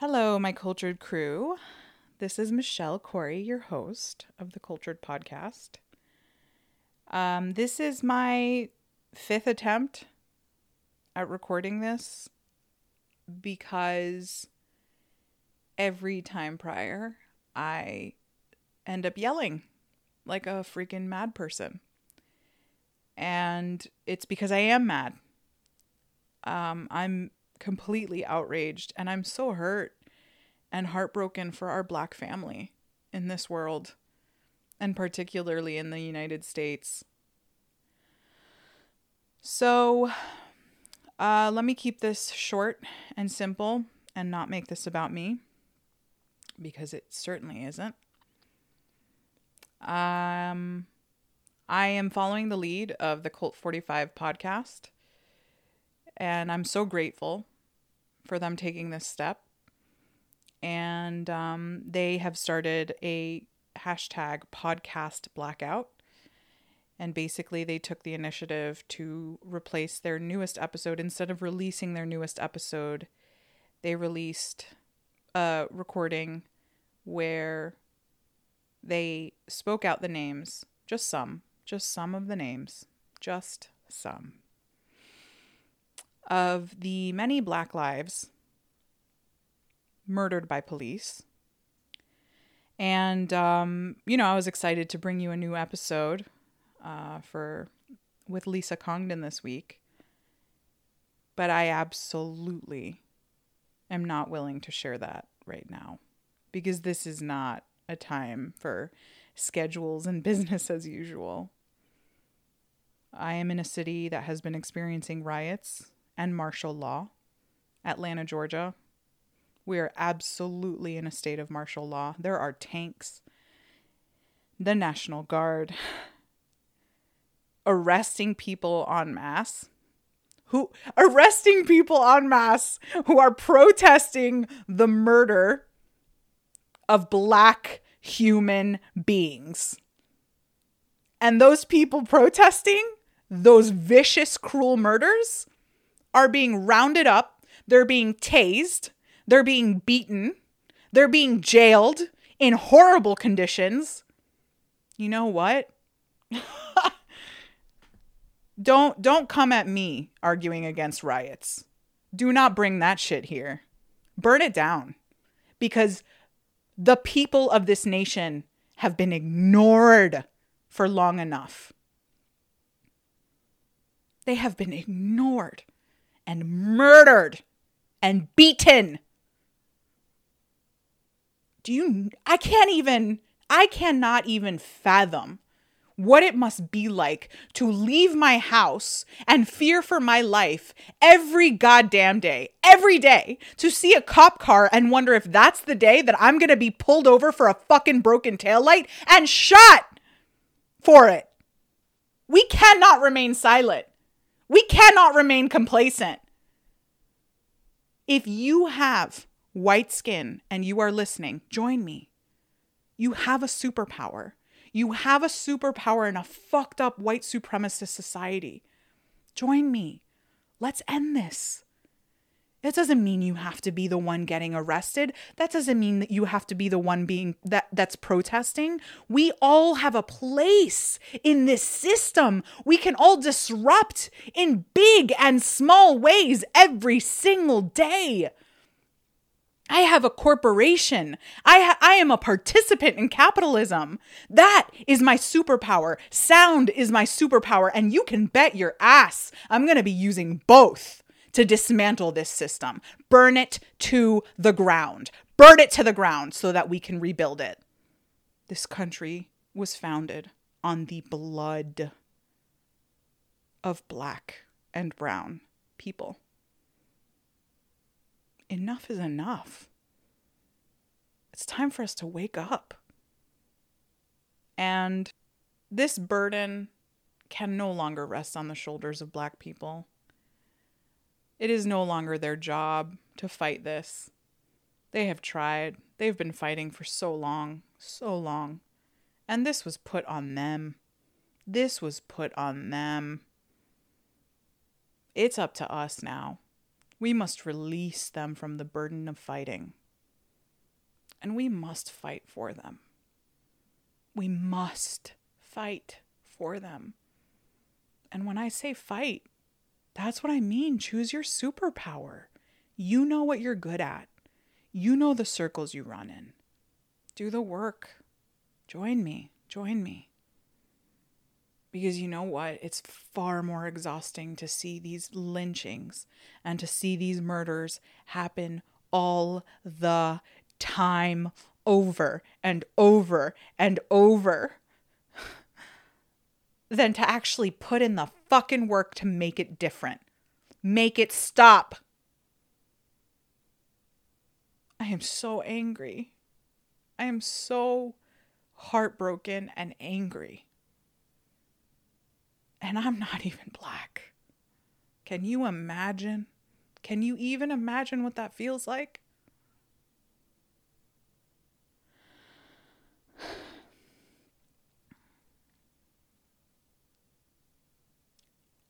Hello, my cultured crew. This is Michelle Khouri, your host of the Cultured Podcast. Um, this is my fifth attempt at recording this because every time prior I end up yelling like a freaking mad person. And it's because I am mad. Um, I'm completely outraged and I'm so hurt and heartbroken for our black family in this world and particularly in the United States. So, uh, let me keep this short and simple and not make this about me because it certainly isn't. Um, I am following the lead of the Cult 45 podcast, and I'm so grateful for them taking this step. And um, they have started a hashtag podcast blackout. And basically, they took the initiative to replace their newest episode. Instead of releasing their newest episode, they released a recording where they spoke out the names, just some, just some of the names, just some, of the many black lives murdered by police. And, um, you know, I was excited to bring you a new episode uh, for with Lisa Congdon this week. But I absolutely am not willing to share that right now because this is not a time for schedules and business as usual. I am in a city that has been experiencing riots and martial law, Atlanta, Georgia. We are absolutely in a state of martial law. There are tanks, the National Guard, arresting people en masse who arresting people en masse who are protesting the murder of black human beings. And those people protesting those vicious, cruel murders are being rounded up, they're being tased, they're being beaten, they're being jailed in horrible conditions. You know what? don't don't come at me arguing against riots. Do not bring that shit here. Burn it down. Because the people of this nation have been ignored for long enough. They have been ignored and murdered and beaten. Do you? I can't even, I cannot even fathom what it must be like to leave my house and fear for my life every goddamn day, every day, to see a cop car and wonder if that's the day that I'm gonna be pulled over for a fucking broken taillight and shot for it. We cannot remain silent. We cannot remain complacent. If you have white skin and you are listening, join me. You have a superpower you have a superpower in a fucked up white supremacist society. Join me. Let's end this. That doesn't mean you have to be the one getting arrested. That doesn't mean that you have to be the one being that that's protesting. We all have a place in this system. We can all disrupt in big and small ways every single day. I have a corporation. I ha- I am a participant in capitalism. That is my superpower. Sound is my superpower and you can bet your ass I'm going to be using both to dismantle this system. Burn it to the ground. Burn it to the ground so that we can rebuild it. This country was founded on the blood of black and brown people enough is enough. It's time for us to wake up. And this burden can no longer rest on the shoulders of black people. It is no longer their job to fight this. They have tried. They've been fighting for so long, so long. And this was put on them. This was put on them. It's up to us now. We must release them from the burden of fighting. And we must fight for them. We must fight for them. And when I say fight, that's what I mean. Choose your superpower. You know what you're good at, you know the circles you run in. Do the work. Join me. Join me. Because you know what? It's far more exhausting to see these lynchings and to see these murders happen all the time over and over and over than to actually put in the fucking work to make it different. Make it stop. I am so angry. I am so heartbroken and angry. And I'm not even black. Can you imagine? Can you even imagine what that feels like?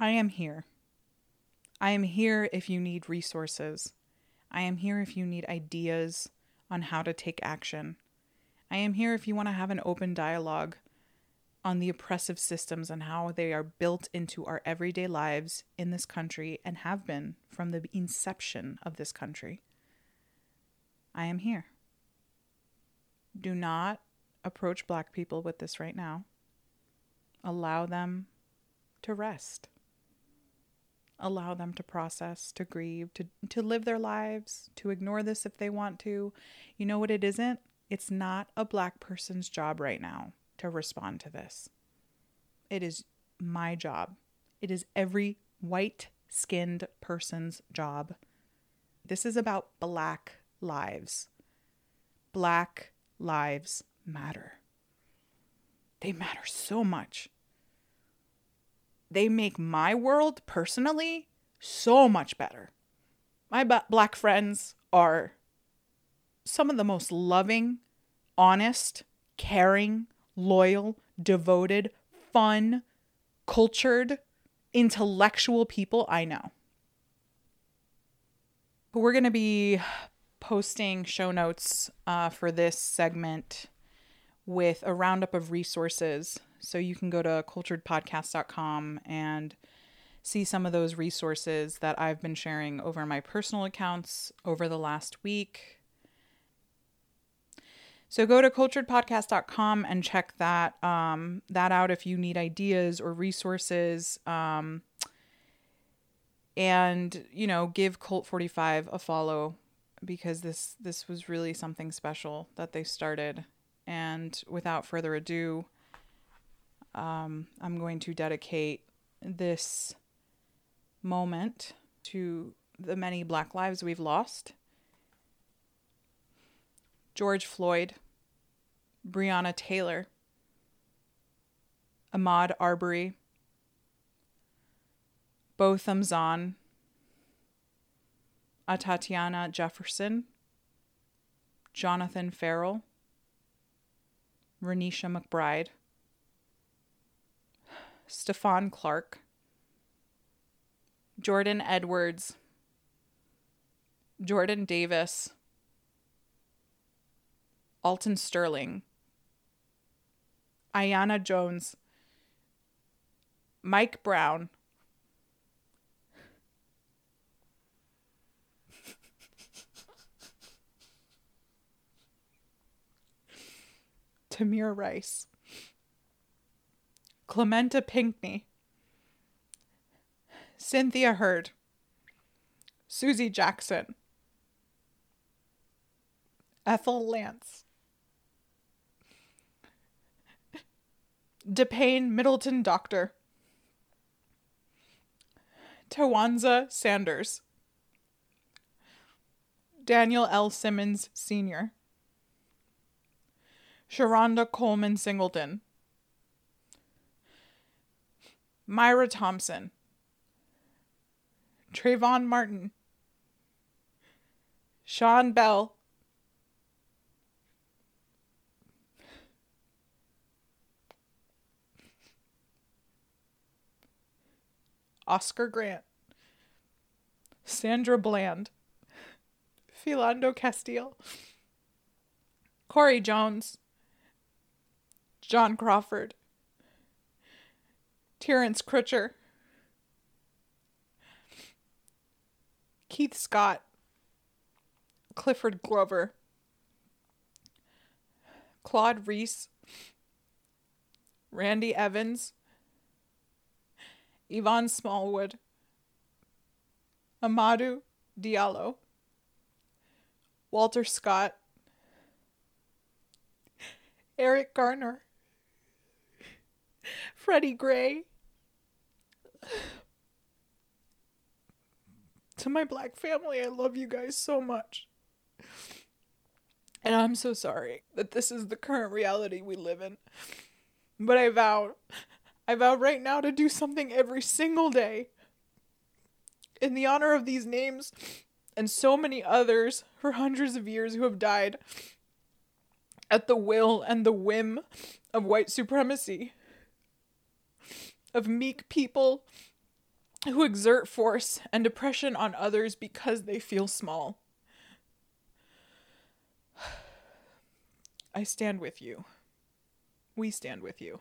I am here. I am here if you need resources. I am here if you need ideas on how to take action. I am here if you want to have an open dialogue on the oppressive systems and how they are built into our everyday lives in this country and have been from the inception of this country. I am here. Do not approach black people with this right now. Allow them to rest. Allow them to process, to grieve, to, to live their lives, to ignore this if they want to. You know what it isn't? It's not a black person's job right now to respond to this. It is my job. It is every white skinned person's job. This is about black lives. Black lives matter. They matter so much. They make my world personally so much better. My black friends are some of the most loving, honest, caring, loyal, devoted, fun, cultured, intellectual people I know. But We're going to be posting show notes uh, for this segment with a roundup of resources. So you can go to culturedpodcast.com and see some of those resources that I've been sharing over my personal accounts over the last week. So go to culturedpodcast.com and check that um, that out if you need ideas or resources. Um, and you know, give Cult 45 a follow because this this was really something special that they started. And without further ado, um, I'm going to dedicate this moment to the many Black lives we've lost. George Floyd, Breonna Taylor, Ahmaud Arbery, Botham Jean, Atatiana Jefferson, Jonathan Ferrell, Renisha McBride, Stephon Clark, Jordan Edwards, Jordan Davis, Alton Sterling, Aiyana Jones, Mike Brown, Tamir Rice, Clementa Pinckney, Cynthia Hurd, Susie Jackson, Ethel Lance, DePayne Middleton Doctor, Tawanza Sanders, Daniel L. Simmons Sr., Sharonda Coleman Singleton, Myra Thompson, Trayvon Martin, Sean Bell, Oscar Grant, Sandra Bland, Philando Castile, Corey Jones, John Crawford, Terrence Crutcher, Keith Scott, Clifford Glover, Claude Reese, Randy Evans, Yvonne Smallwood, Amadou Diallo, Walter Scott, Eric Garner, Freddie Gray. To my black family, I love you guys so much. And I'm so sorry that this is the current reality we live in. But I vow, I vow right now to do something every single day in the honor of these names and so many others for hundreds of years who have died at the will and the whim of white supremacy, of meek people who exert force and oppression on others because they feel small. I stand with you. We stand with you.